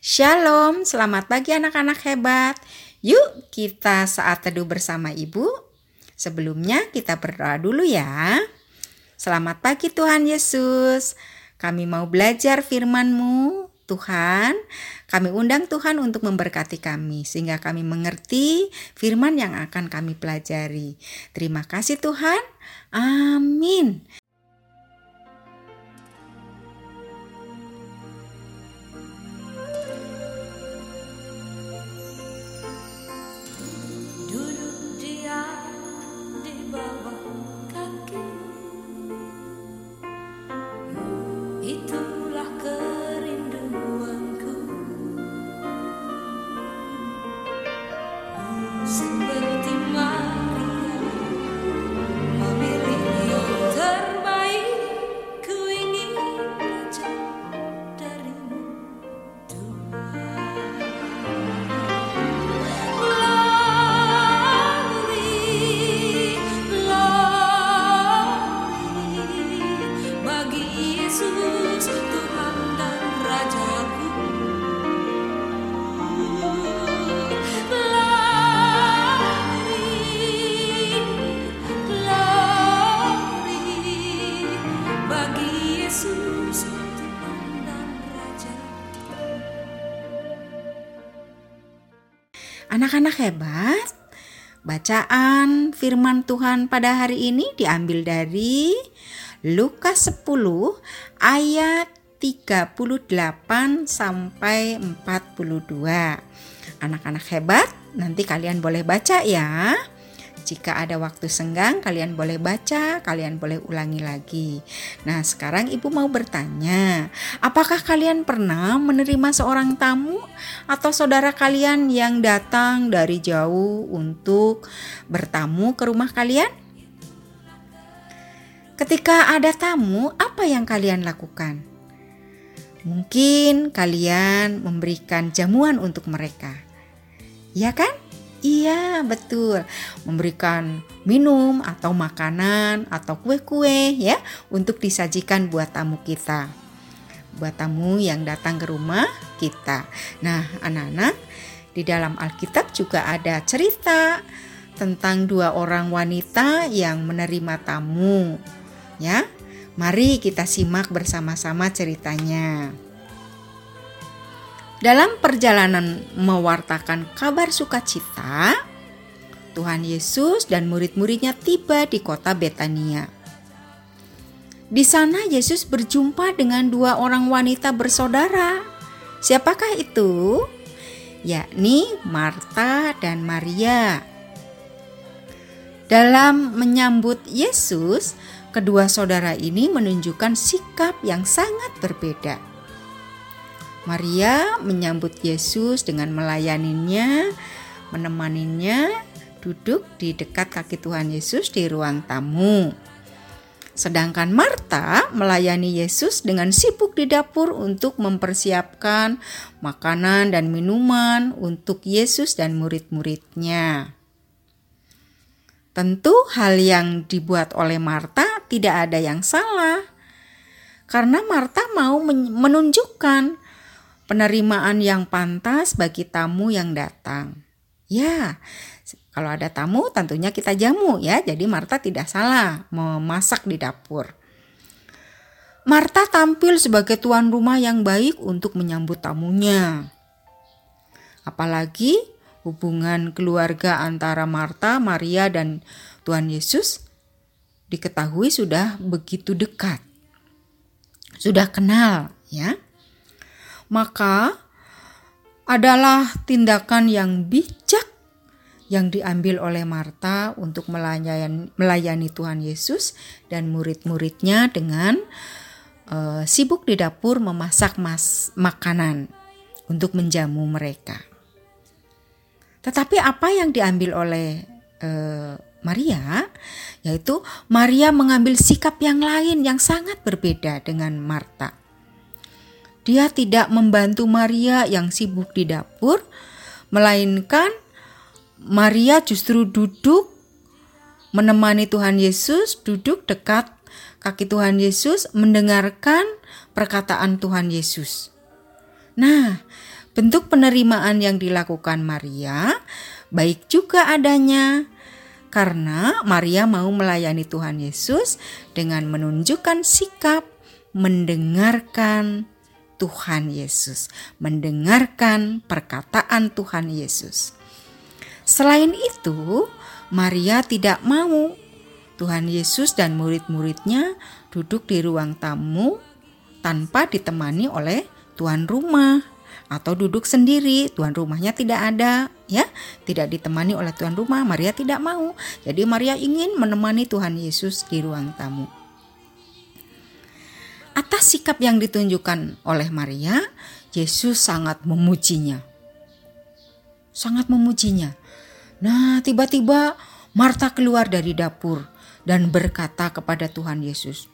Shalom, selamat pagi anak-anak hebat. Yuk kita saat teduh bersama Ibu. Sebelumnya kita berdoa dulu ya. Selamat pagi Tuhan Yesus. Kami mau belajar firman-Mu. Tuhan, kami undang Tuhan untuk memberkati kami sehingga kami mengerti firman yang akan kami pelajari. Terima kasih Tuhan. Amin. Anak-anak hebat, bacaan firman Tuhan pada hari ini diambil dari Lukas 10 ayat 38 sampai 42. Anak-anak hebat, nanti kalian boleh baca ya. Jika ada waktu senggang, kalian boleh baca, kalian boleh ulangi lagi. Nah, sekarang ibu mau bertanya, apakah kalian pernah menerima seorang tamu atau saudara kalian yang datang dari jauh untuk bertamu ke rumah kalian? Ketika ada tamu, apa yang kalian lakukan? Mungkin kalian memberikan jamuan untuk mereka, ya kan? Iya, betul. Memberikan minum atau makanan atau kue-kue ya untuk disajikan buat tamu kita. Buat tamu yang datang ke rumah kita. Nah, anak-anak, di dalam Alkitab juga ada cerita tentang dua orang wanita yang menerima tamu. Ya. Mari kita simak bersama-sama ceritanya. Dalam perjalanan mewartakan kabar sukacita, Tuhan Yesus dan murid-muridnya tiba di kota Betania. Di sana Yesus berjumpa dengan dua orang wanita bersaudara. Siapakah itu? Yakni Marta dan Maria. Dalam menyambut Yesus, kedua saudara ini menunjukkan sikap yang sangat berbeda. Maria menyambut Yesus dengan melayaninya, menemaninya duduk di dekat kaki Tuhan Yesus di ruang tamu. Sedangkan Marta melayani Yesus dengan sibuk di dapur untuk mempersiapkan makanan dan minuman untuk Yesus dan murid-muridnya. Tentu hal yang dibuat oleh Marta tidak ada yang salah. Karena Marta mau menunjukkan penerimaan yang pantas bagi tamu yang datang. Ya, kalau ada tamu tentunya kita jamu ya. Jadi Marta tidak salah memasak di dapur. Marta tampil sebagai tuan rumah yang baik untuk menyambut tamunya. Apalagi hubungan keluarga antara Marta, Maria dan Tuhan Yesus diketahui sudah begitu dekat. Sudah kenal ya maka adalah tindakan yang bijak yang diambil oleh Marta untuk melayani, melayani Tuhan Yesus dan murid-muridnya dengan uh, sibuk di dapur memasak mas, makanan untuk menjamu mereka. Tetapi apa yang diambil oleh uh, Maria, yaitu Maria mengambil sikap yang lain yang sangat berbeda dengan Marta. Dia tidak membantu Maria yang sibuk di dapur, melainkan Maria justru duduk menemani Tuhan Yesus, duduk dekat kaki Tuhan Yesus, mendengarkan perkataan Tuhan Yesus. Nah, Bentuk penerimaan yang dilakukan Maria baik juga adanya karena Maria mau melayani Tuhan Yesus dengan menunjukkan sikap mendengarkan Tuhan Yesus, mendengarkan perkataan Tuhan Yesus. Selain itu, Maria tidak mau Tuhan Yesus dan murid-muridnya duduk di ruang tamu tanpa ditemani oleh tuan rumah atau duduk sendiri, tuan rumahnya tidak ada, ya, tidak ditemani oleh tuan rumah. Maria tidak mau. Jadi Maria ingin menemani Tuhan Yesus di ruang tamu. Sikap yang ditunjukkan oleh Maria, Yesus sangat memujinya. Sangat memujinya. Nah, tiba-tiba Marta keluar dari dapur dan berkata kepada Tuhan Yesus,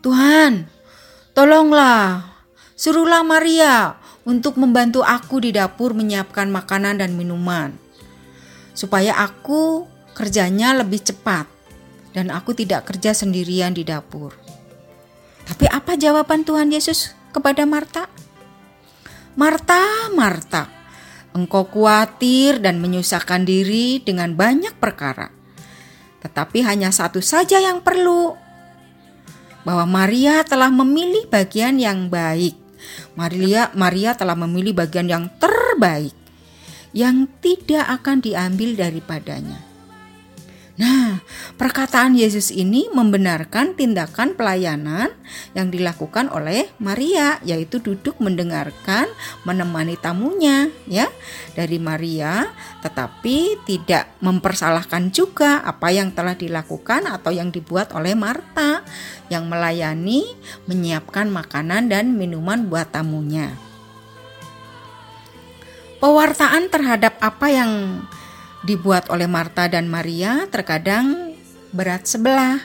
"Tuhan, tolonglah, suruhlah Maria untuk membantu aku di dapur menyiapkan makanan dan minuman, supaya aku kerjanya lebih cepat dan aku tidak kerja sendirian di dapur." Tapi apa jawaban Tuhan Yesus kepada Marta? Marta, Marta, engkau khawatir dan menyusahkan diri dengan banyak perkara. Tetapi hanya satu saja yang perlu. Bahwa Maria telah memilih bagian yang baik. Maria Maria telah memilih bagian yang terbaik yang tidak akan diambil daripadanya. Nah, perkataan Yesus ini membenarkan tindakan pelayanan yang dilakukan oleh Maria, yaitu duduk mendengarkan, menemani tamunya, ya, dari Maria, tetapi tidak mempersalahkan juga apa yang telah dilakukan atau yang dibuat oleh Marta yang melayani, menyiapkan makanan dan minuman buat tamunya. Pewartaan terhadap apa yang dibuat oleh Marta dan Maria terkadang berat sebelah.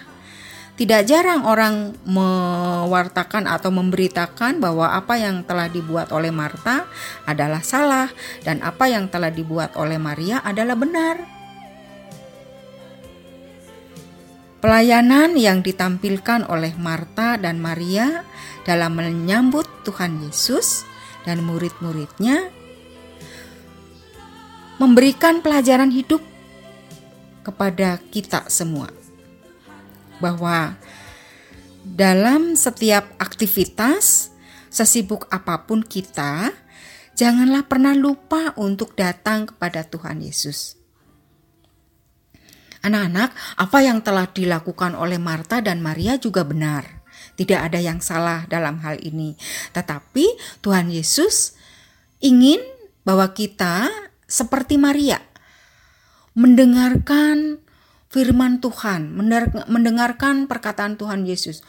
Tidak jarang orang mewartakan atau memberitakan bahwa apa yang telah dibuat oleh Marta adalah salah dan apa yang telah dibuat oleh Maria adalah benar. Pelayanan yang ditampilkan oleh Marta dan Maria dalam menyambut Tuhan Yesus dan murid-muridnya memberikan pelajaran hidup kepada kita semua. Bahwa dalam setiap aktivitas, sesibuk apa pun kita, janganlah pernah lupa untuk datang kepada Tuhan Yesus. Anak-anak, apa yang telah dilakukan oleh Marta dan Maria juga benar. Tidak ada yang salah dalam hal ini, tetapi Tuhan Yesus ingin bahwa kita seperti Maria mendengarkan firman Tuhan, mendengarkan perkataan Tuhan Yesus.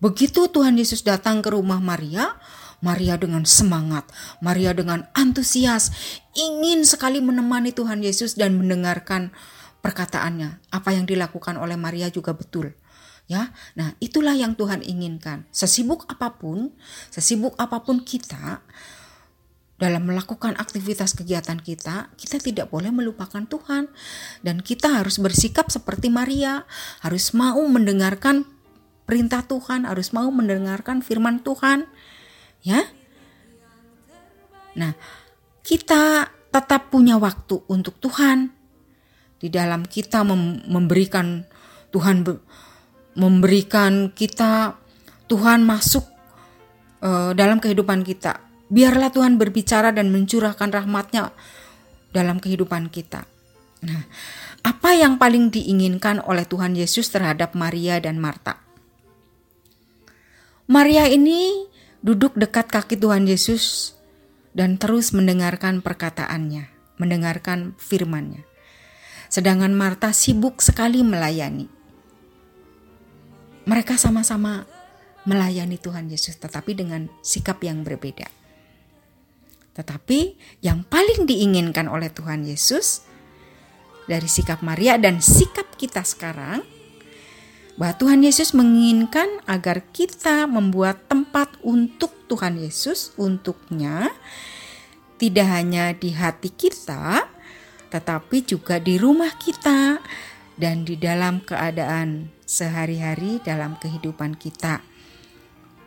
Begitu Tuhan Yesus datang ke rumah Maria, Maria dengan semangat, Maria dengan antusias, ingin sekali menemani Tuhan Yesus dan mendengarkan perkataannya. Apa yang dilakukan oleh Maria juga betul. Ya, nah itulah yang Tuhan inginkan. Sesibuk apa pun, sesibuk apa pun kita, dalam melakukan aktivitas kegiatan kita, kita tidak boleh melupakan Tuhan, dan kita harus bersikap seperti Maria, harus mau mendengarkan perintah Tuhan, harus mau mendengarkan firman Tuhan, ya. Nah, kita tetap punya waktu untuk Tuhan. Di dalam kita memberikan Tuhan memberikan kita Tuhan masuk uh, dalam kehidupan kita Biarlah Tuhan berbicara dan mencurahkan rahmatnya dalam kehidupan kita. Nah, apa yang paling diinginkan oleh Tuhan Yesus terhadap Maria dan Marta? Maria ini duduk dekat kaki Tuhan Yesus dan terus mendengarkan perkataannya, mendengarkan firman-Nya. Sedangkan Marta sibuk sekali melayani. Mereka sama-sama melayani Tuhan Yesus, tetapi dengan sikap yang berbeda. Tetapi yang paling diinginkan oleh Tuhan Yesus dari sikap Maria dan sikap kita sekarang bahwa Tuhan Yesus menginginkan agar kita membuat tempat untuk Tuhan Yesus untuknya tidak hanya di hati kita tetapi juga di rumah kita dan di dalam keadaan sehari-hari dalam kehidupan kita.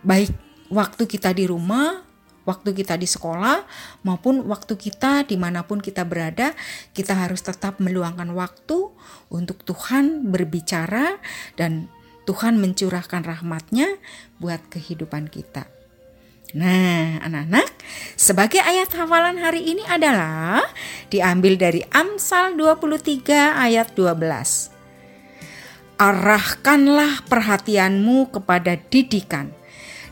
Baik waktu kita di rumah waktu kita di sekolah maupun waktu kita di mana pun kita berada, kita harus tetap meluangkan waktu untuk Tuhan berbicara dan Tuhan mencurahkan rahmatnya buat kehidupan kita. Nah, anak-anak, sebagai ayat hafalan hari ini adalah diambil dari Amsal 23 ayat 12. Arahkanlah perhatianmu kepada didikan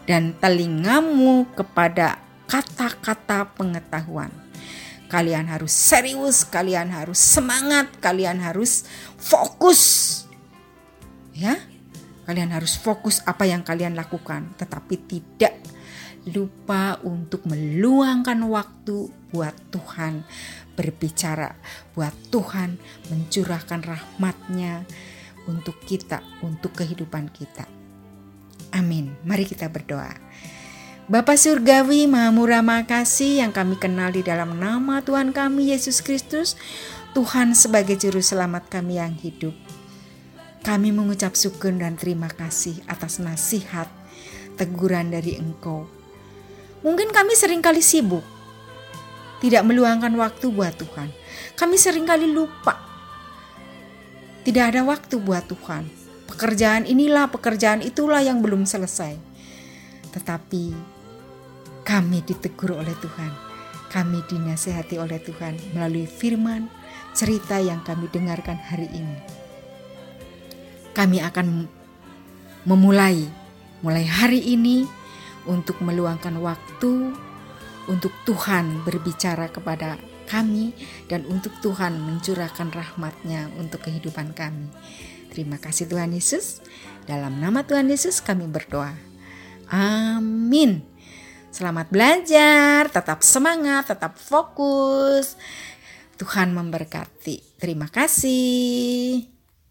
dan telingamu kepada kata-kata pengetahuan. Kalian harus serius, kalian harus semangat, kalian harus fokus. Ya, kalian harus fokus apa yang kalian lakukan, tetapi tidak lupa untuk meluangkan waktu buat Tuhan berbicara, buat Tuhan mencurahkan rahmatnya untuk kita, untuk kehidupan kita. Amin. Mari kita berdoa. Bapa Surgawi Maha Murah Makasih yang kami kenal di dalam nama Tuhan kami Yesus Kristus, Tuhan sebagai Juru Selamat kami yang hidup. Kami mengucap syukur dan terima kasih atas nasihat, teguran dari Engkau. Mungkin kami sering kali sibuk, tidak meluangkan waktu buat Tuhan. Kami sering kali lupa, tidak ada waktu buat Tuhan Pekerjaan inilah, pekerjaan itulah yang belum selesai. Tetapi kami ditegur oleh Tuhan. Kami dinasehati oleh Tuhan melalui firman cerita yang kami dengarkan hari ini. Kami akan memulai mulai hari ini untuk meluangkan waktu untuk Tuhan berbicara kepada kami dan untuk Tuhan mencurahkan rahmatnya untuk kehidupan kami. Terima kasih Tuhan Yesus. Dalam nama Tuhan Yesus kami berdoa. Amin. Selamat belajar, tetap semangat, tetap fokus. Tuhan memberkati. Terima kasih.